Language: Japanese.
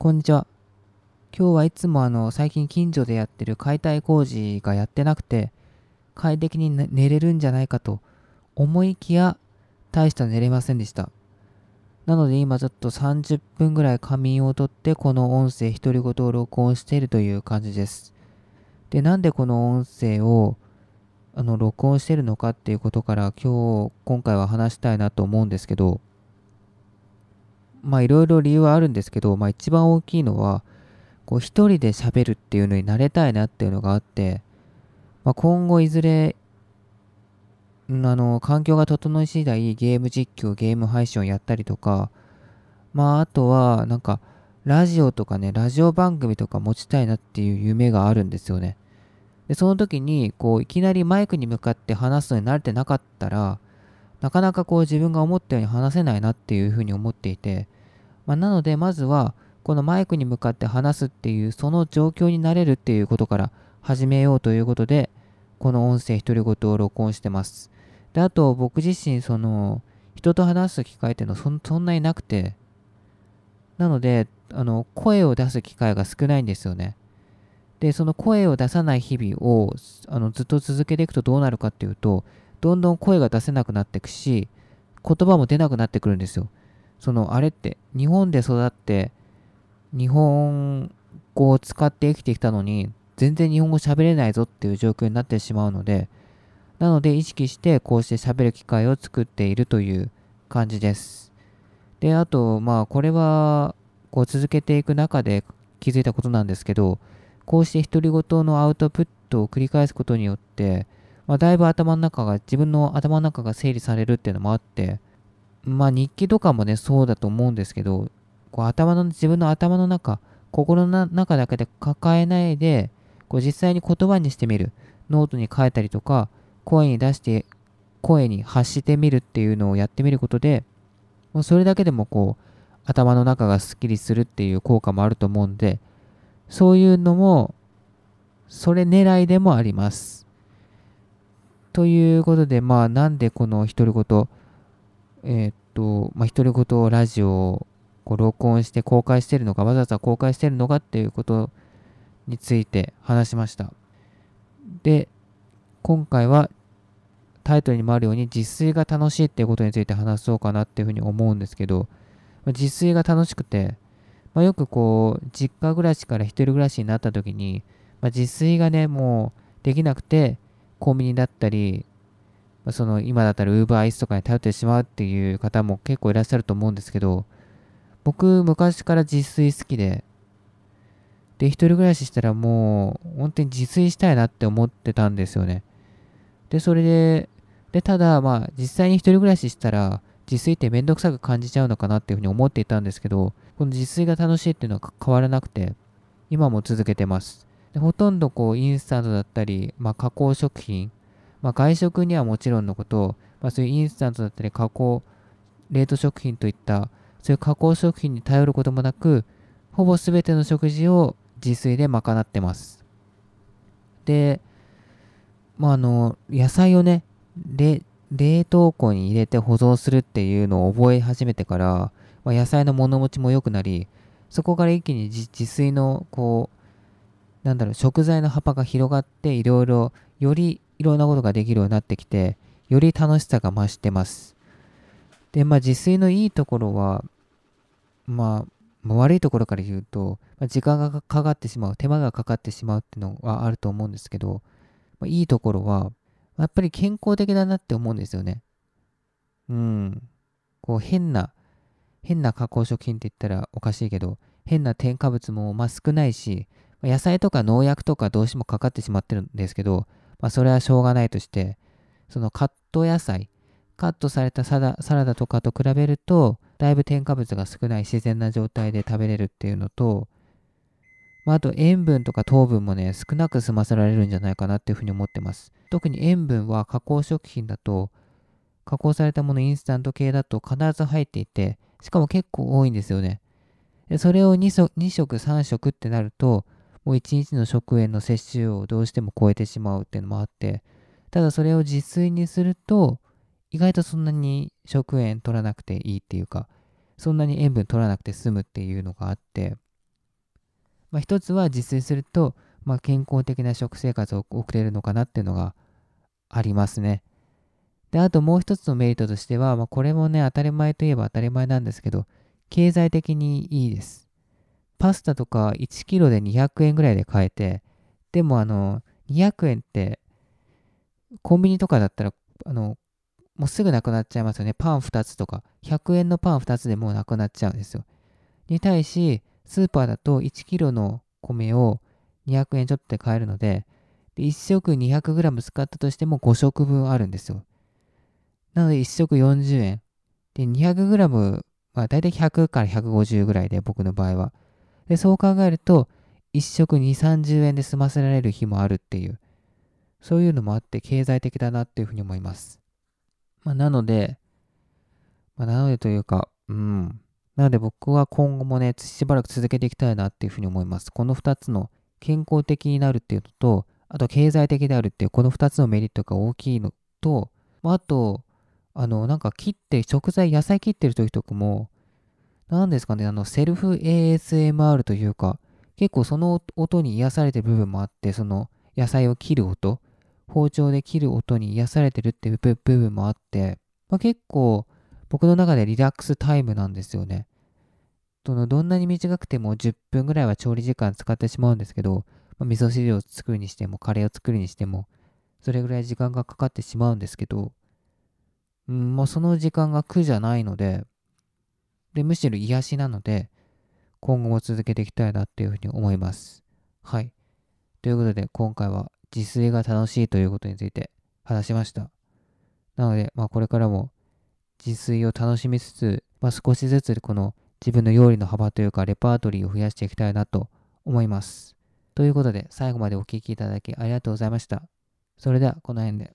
こんにちは。今日はいつもあの最近近所でやってる解体工事がやってなくて快適に寝れるんじゃないかと思いきや大した寝れませんでした。なので今ちょっと30分ぐらい仮眠をとってこの音声独り言を録音しているという感じです。で、なんでこの音声をあの録音してるのかっていうことから今日今回は話したいなと思うんですけどまあいろいろ理由はあるんですけど、まあ一番大きいのはこう一人で喋るっていうのに慣れたいなっていうのがあって、まあ、今後いずれあの環境が整い次第ゲーム実況ゲーム配信をやったりとかまああとはなんかラジオとかねラジオ番組とか持ちたいなっていう夢があるんですよね。でその時にこういきなりマイクに向かって話すのに慣れてなかったらなかなかこう自分が思ったように話せないなっていうふうに思っていて、まあ、なのでまずはこのマイクに向かって話すっていうその状況になれるっていうことから始めようということでこの音声独り言を録音してます。であと僕自身その人と話す機会っていうのはそんなになくてなのであの声を出す機会が少ないんですよね。でその声を出さない日々をあのずっと続けていくとどうなるかっていうとどんどん声が出せなくなっていくし言葉も出なくなってくるんですよ。そのあれって日本で育って日本語を使って生きてきたのに全然日本語喋れないぞっていう状況になってしまうのでなので意識してこうして喋る機会を作っているという感じです。で、あと、まあこれはこう続けていく中で気づいたことなんですけど、こうして独り言のアウトプットを繰り返すことによって、まあ、だいぶ頭の中が、自分の頭の中が整理されるっていうのもあって、まあ日記とかもね、そうだと思うんですけど、こう頭の、自分の頭の中、心の中だけで抱えないで、こう実際に言葉にしてみる。ノートに書いたりとか、声に出して、声に発してみるっていうのをやってみることで、もうそれだけでもこう、頭の中がスッキリするっていう効果もあると思うんで、そういうのも、それ狙いでもあります。ということで、まあ、なんでこの独り言、えー、と、まあ、独り言ラジオをこう録音して公開してるのか、わざわざ公開してるのかっていうことについて話しました。で、今回はタイトルにもあるように自炊が楽しいっていうことについて話そうかなっていうふうに思うんですけど、まあ、自炊が楽しくて、まあ、よくこう実家暮らしから一人暮らしになった時に、まあ、自炊がねもうできなくてコンビニだったり、その今だったら UberEats とかに頼ってしまうっていう方も結構いらっしゃると思うんですけど僕昔から自炊好きでで一人暮らししたらもう本当に自炊したいなって思ってたんですよね。でそれででただまあ実際に一人暮らししたら自炊ってめんどくさく感じちゃうのかなっていうふうに思っていたんですけどこの自炊が楽しいっていうのは変わらなくて今も続けてます。でほとんどこうインスタントだったり、まあ、加工食品、まあ、外食にはもちろんのこと、まあ、そういうインスタントだったり加工冷凍食品といったそういう加工食品に頼ることもなくほぼ全ての食事を自炊で賄ってます。でまああの野菜をね冷凍庫に入れて保存するっていうのを覚え始めてから、まあ、野菜の物持ちも良くなりそこから一気に自炊のこうなんだろう、食材の幅が広がって、いろいろ、よりいろんなことができるようになってきて、より楽しさが増してます。で、まあ、自炊のいいところは、まあ、悪いところから言うと、ま、時間がかかってしまう、手間がかかってしまうっていうのはあると思うんですけど、ま、いいところは、やっぱり健康的だなって思うんですよね。うん。こう、変な、変な加工食品って言ったらおかしいけど、変な添加物もま少ないし、野菜とか農薬とかどうしてもかかってしまってるんですけど、まあ、それはしょうがないとして、そのカット野菜、カットされたサラダとかと比べると、だいぶ添加物が少ない自然な状態で食べれるっていうのと、まあ、あと塩分とか糖分もね、少なく済ませられるんじゃないかなっていうふうに思ってます。特に塩分は加工食品だと、加工されたものインスタント系だと必ず入っていて、しかも結構多いんですよね。でそれを 2, 2食、3食ってなると、もう1日の食塩の摂取量をどうしても超えてしまうっていうのもあって、ただそれを自炊にすると、意外とそんなに食塩取らなくていいっていうか、そんなに塩分取らなくて済むっていうのがあって、まあ、一つは自炊すると、まあ、健康的な食生活を送れるのかなっていうのがありますね。で、あともう一つのメリットとしては、まあ、これもね、当たり前といえば当たり前なんですけど、経済的にいいです。パスタとか1キロで200円ぐらいで買えて、でもあの、200円って、コンビニとかだったら、あの、もうすぐなくなっちゃいますよね。パン2つとか、100円のパン2つでもうなくなっちゃうんですよ。に対し、スーパーだと1キロの米を200円ちょっとで買えるので、で1食 200g 使ったとしても5食分あるんですよ。なので1食40円。で、200g はだいたい100から150ぐらいで、僕の場合は。で、そう考えると、1食2、30円で済ませられる日もあるっていう、そういうのもあって経済的だなっていうふうに思います。まあ、なので、まあ、なのでというか、うん。なので僕は今後もね、しばらく続けていきたいなっていうふうに思います。この2つの健康的になるっていうのと、あと経済的であるっていう、この2つのメリットが大きいのと、まあ、あと、あの、なんか切って、食材、野菜切ってる時とかも、何ですかね、あの、セルフ ASMR というか、結構その音に癒されてる部分もあって、その野菜を切る音、包丁で切る音に癒されてるっていう部分もあって、まあ、結構僕の中でリラックスタイムなんですよね。そのどんなに短くても10分ぐらいは調理時間使ってしまうんですけど、まあ、味噌汁を作るにしても、カレーを作るにしても、それぐらい時間がかかってしまうんですけど、うん、もうその時間が苦じゃないので、で、むしろ癒しなので、今後も続けていきたいなっていうふうに思います。はい。ということで、今回は自炊が楽しいということについて話しました。なので、まあ、これからも自炊を楽しみつつ、まあ、少しずつこの自分の料理の幅というかレパートリーを増やしていきたいなと思います。ということで、最後までお聴きいただきありがとうございました。それでは、この辺で。